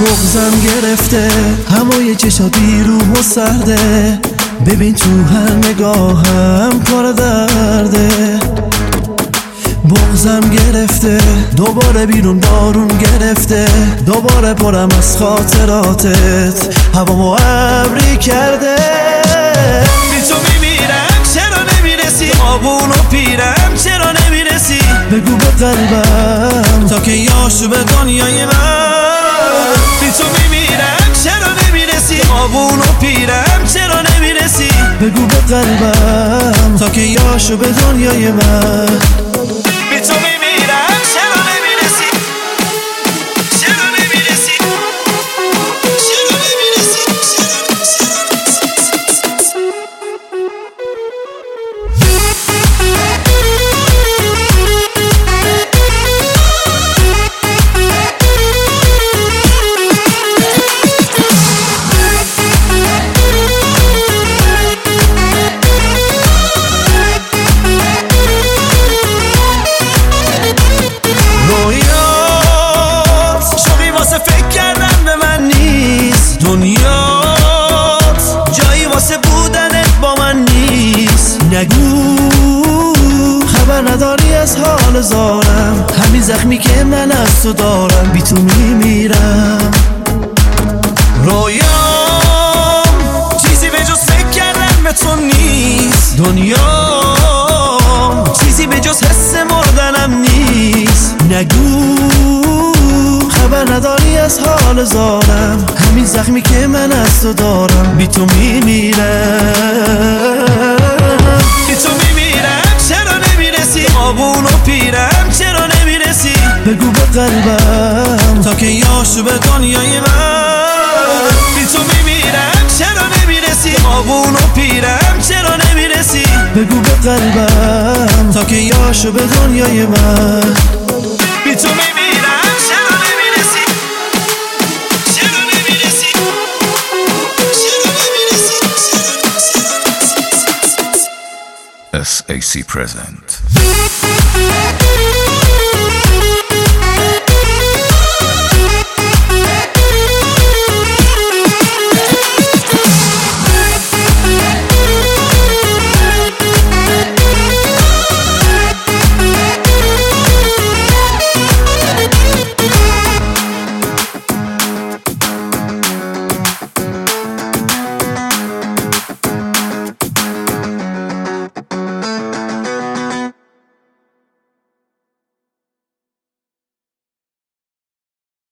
بغزم گرفته همای چشا بیروح و سرده. ببین تو هر نگاهم پر درده. بغزم گرفته دوباره بیرون بارون گرفته. دوباره پرم از خاطراتت هوا ابری کرده. بی تو میمیرم چرا نمی‌رسی؟ آبون و پیرم چرا نمی‌رسی؟ بگو به قلبم تا که یاشو به دنیای من. آبون و پیرم چرا نمی‌رسی؟ بگو به قلبم تا که یاشو به دنیای من. از حال زارم. همین زخمی که من از تو دارم. بی تو میمیرم. رویام چیزی به جز فکر کردن به تو نیست. دنیا چیزی به جز حس مردنم نیست. نگو خبر نداری از حال زارم. همین زخمی که من از تو دارم. بی تو میمیرم. آبون و پیرم چرا نمی‌رسی؟ بگو به قلبم. تا که یاشو به دنیای من. بی تو میمیرم چرا نمی‌رسی؟ آبون و پیرم چرا نمی‌رسی؟ بگو به قلبم. تا که یاشو به دنیای من. AC Present.